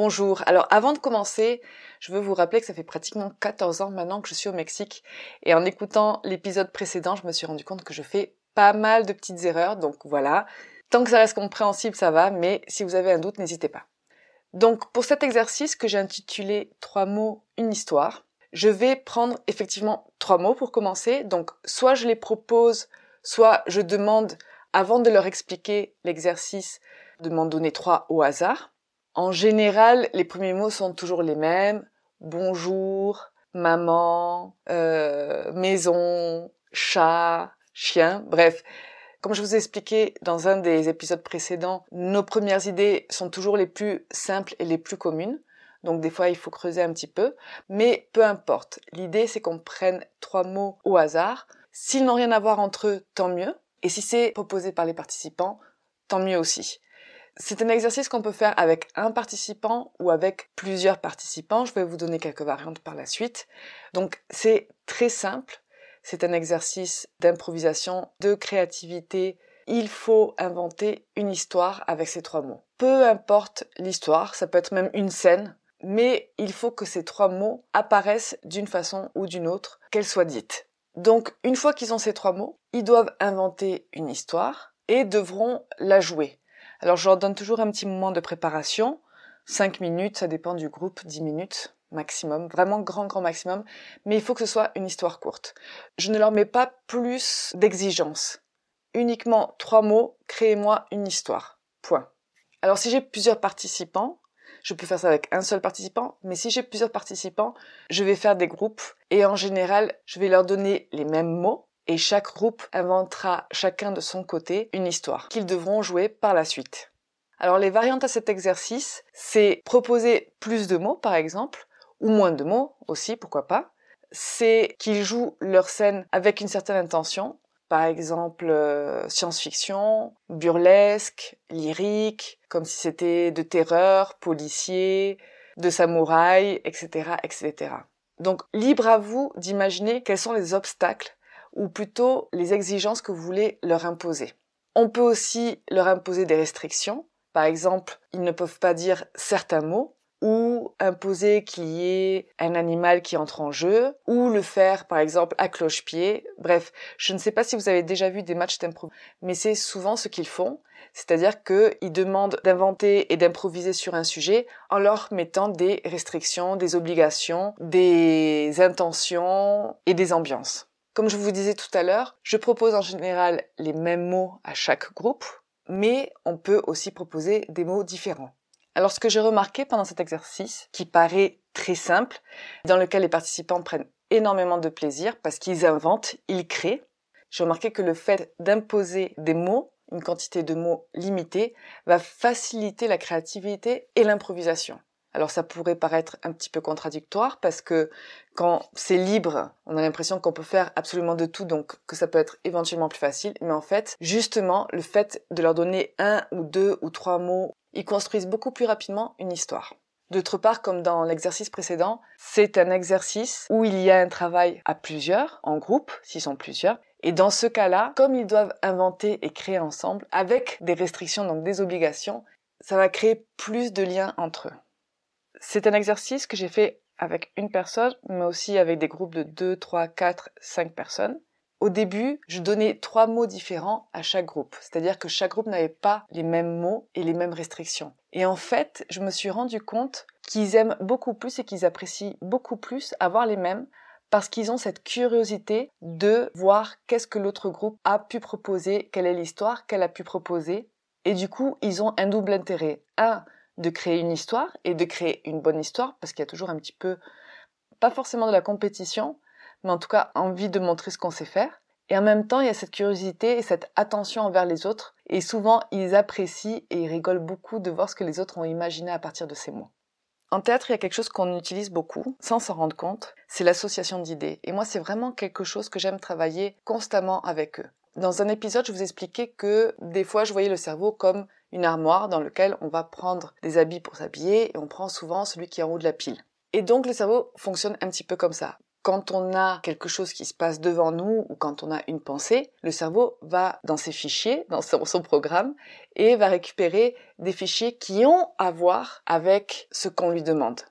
Bonjour, alors avant de commencer, je veux vous rappeler que ça fait pratiquement 14 ans maintenant que je suis au Mexique et en écoutant l'épisode précédent, je me suis rendu compte que je fais pas mal de petites erreurs, donc voilà. Tant que ça reste compréhensible, ça va, mais si vous avez un doute, n'hésitez pas. Donc pour cet exercice que j'ai intitulé Trois mots, une histoire, je vais prendre effectivement trois mots pour commencer. Donc soit je les propose, soit je demande, avant de leur expliquer l'exercice, de m'en donner trois au hasard. En général, les premiers mots sont toujours les mêmes. Bonjour, maman, euh, maison, chat, chien, bref. Comme je vous ai expliqué dans un des épisodes précédents, nos premières idées sont toujours les plus simples et les plus communes. Donc des fois, il faut creuser un petit peu. Mais peu importe. L'idée, c'est qu'on prenne trois mots au hasard. S'ils n'ont rien à voir entre eux, tant mieux. Et si c'est proposé par les participants, tant mieux aussi. C'est un exercice qu'on peut faire avec un participant ou avec plusieurs participants. Je vais vous donner quelques variantes par la suite. Donc c'est très simple. C'est un exercice d'improvisation, de créativité. Il faut inventer une histoire avec ces trois mots. Peu importe l'histoire, ça peut être même une scène, mais il faut que ces trois mots apparaissent d'une façon ou d'une autre, qu'elles soient dites. Donc une fois qu'ils ont ces trois mots, ils doivent inventer une histoire et devront la jouer. Alors je leur donne toujours un petit moment de préparation, 5 minutes, ça dépend du groupe, 10 minutes maximum, vraiment grand grand maximum, mais il faut que ce soit une histoire courte. Je ne leur mets pas plus d'exigences. Uniquement trois mots, créez-moi une histoire. Point. Alors si j'ai plusieurs participants, je peux faire ça avec un seul participant, mais si j'ai plusieurs participants, je vais faire des groupes et en général, je vais leur donner les mêmes mots et chaque groupe inventera chacun de son côté une histoire qu'ils devront jouer par la suite. Alors les variantes à cet exercice, c'est proposer plus de mots par exemple, ou moins de mots aussi, pourquoi pas. C'est qu'ils jouent leur scène avec une certaine intention, par exemple euh, science-fiction, burlesque, lyrique, comme si c'était de terreur, policier, de samouraï, etc., etc. Donc libre à vous d'imaginer quels sont les obstacles ou plutôt les exigences que vous voulez leur imposer. On peut aussi leur imposer des restrictions. Par exemple, ils ne peuvent pas dire certains mots ou imposer qu'il y ait un animal qui entre en jeu, ou le faire par exemple à cloche-pied. Bref, je ne sais pas si vous avez déjà vu des matchs d'impro, mais c'est souvent ce qu'ils font. C'est-à-dire qu'ils demandent d'inventer et d'improviser sur un sujet en leur mettant des restrictions, des obligations, des intentions et des ambiances. Comme je vous disais tout à l'heure, je propose en général les mêmes mots à chaque groupe, mais on peut aussi proposer des mots différents. Alors ce que j'ai remarqué pendant cet exercice, qui paraît très simple, dans lequel les participants prennent énormément de plaisir parce qu'ils inventent, ils créent, j'ai remarqué que le fait d'imposer des mots, une quantité de mots limitée, va faciliter la créativité et l'improvisation. Alors ça pourrait paraître un petit peu contradictoire parce que quand c'est libre, on a l'impression qu'on peut faire absolument de tout, donc que ça peut être éventuellement plus facile. Mais en fait, justement, le fait de leur donner un ou deux ou trois mots, ils construisent beaucoup plus rapidement une histoire. D'autre part, comme dans l'exercice précédent, c'est un exercice où il y a un travail à plusieurs, en groupe, s'ils sont plusieurs. Et dans ce cas-là, comme ils doivent inventer et créer ensemble, avec des restrictions, donc des obligations, ça va créer plus de liens entre eux. C'est un exercice que j'ai fait avec une personne, mais aussi avec des groupes de 2, 3, 4, 5 personnes. Au début, je donnais trois mots différents à chaque groupe, c'est-à-dire que chaque groupe n'avait pas les mêmes mots et les mêmes restrictions. Et en fait, je me suis rendu compte qu'ils aiment beaucoup plus et qu'ils apprécient beaucoup plus avoir les mêmes parce qu'ils ont cette curiosité de voir qu'est-ce que l'autre groupe a pu proposer, quelle est l'histoire qu'elle a pu proposer. Et du coup, ils ont un double intérêt. Un, de créer une histoire et de créer une bonne histoire, parce qu'il y a toujours un petit peu, pas forcément de la compétition, mais en tout cas envie de montrer ce qu'on sait faire. Et en même temps, il y a cette curiosité et cette attention envers les autres. Et souvent, ils apprécient et ils rigolent beaucoup de voir ce que les autres ont imaginé à partir de ces mots. En théâtre, il y a quelque chose qu'on utilise beaucoup, sans s'en rendre compte, c'est l'association d'idées. Et moi, c'est vraiment quelque chose que j'aime travailler constamment avec eux. Dans un épisode, je vous expliquais que des fois, je voyais le cerveau comme une armoire dans laquelle on va prendre des habits pour s'habiller et on prend souvent celui qui est en haut de la pile. Et donc, le cerveau fonctionne un petit peu comme ça quand on a quelque chose qui se passe devant nous ou quand on a une pensée, le cerveau va dans ses fichiers, dans son, programme, et va récupérer des fichiers qui ont à voir avec ce qu'on lui demande.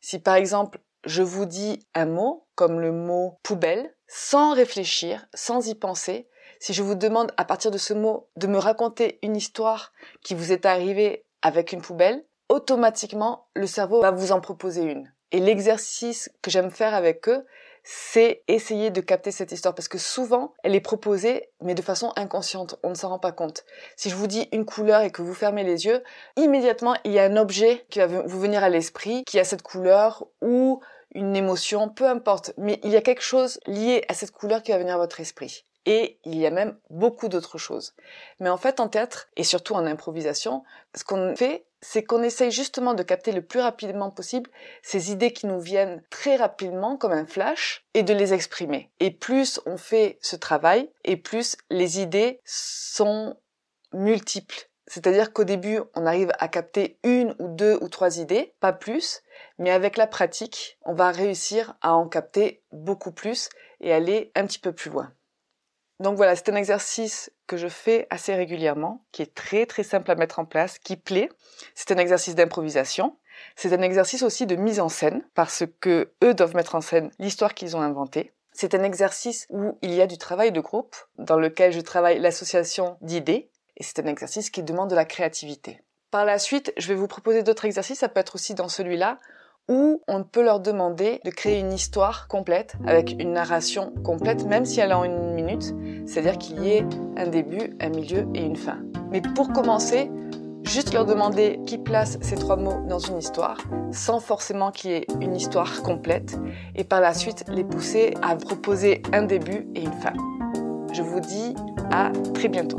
Si par exemple, je vous dis un mot, comme le mot poubelle, sans réfléchir, sans y penser, si je vous demande à partir de ce mot de me raconter une histoire qui vous est arrivée avec une poubelle, automatiquement, le cerveau va vous en proposer une. Et l'exercice que j'aime faire avec eux, c'est essayer de capter cette histoire parce que souvent elle est proposée mais de façon inconsciente, on ne s'en rend pas compte. Si je vous dis une couleur et que vous fermez les yeux, immédiatement il y a un objet qui va vous venir à l'esprit qui a cette couleur ou une émotion, peu importe, mais il y a quelque chose lié à cette couleur qui va venir à votre esprit. Et il y a même beaucoup d'autres choses. Mais en fait, en théâtre, et surtout en improvisation, ce qu'on fait, c'est qu'on essaye justement de capter le plus rapidement possible ces idées qui nous viennent très rapidement comme un flash et de les exprimer. Et plus on fait ce travail, et plus les idées sont multiples. C'est-à-dire qu'au début, on arrive à capter une ou deux ou trois idées, pas plus, mais avec la pratique, on va réussir à en capter beaucoup plus et aller un petit peu plus loin. Donc voilà, c'est un exercice que je fais assez régulièrement, qui est très très simple à mettre en place, qui plaît. C'est un exercice d'improvisation. C'est un exercice aussi de mise en scène, parce que eux doivent mettre en scène l'histoire qu'ils ont inventée. C'est un exercice où il y a du travail de groupe, dans lequel je travaille l'association d'idées, et c'est un exercice qui demande de la créativité. Par la suite, je vais vous proposer d'autres exercices, ça peut être aussi dans celui-là, où on peut leur demander de créer une histoire complète avec une narration complète, même si elle est en une minute, c'est-à-dire qu'il y ait un début, un milieu et une fin. Mais pour commencer, juste leur demander qui place ces trois mots dans une histoire, sans forcément qu'il y ait une histoire complète, et par la suite les pousser à proposer un début et une fin. Je vous dis à très bientôt.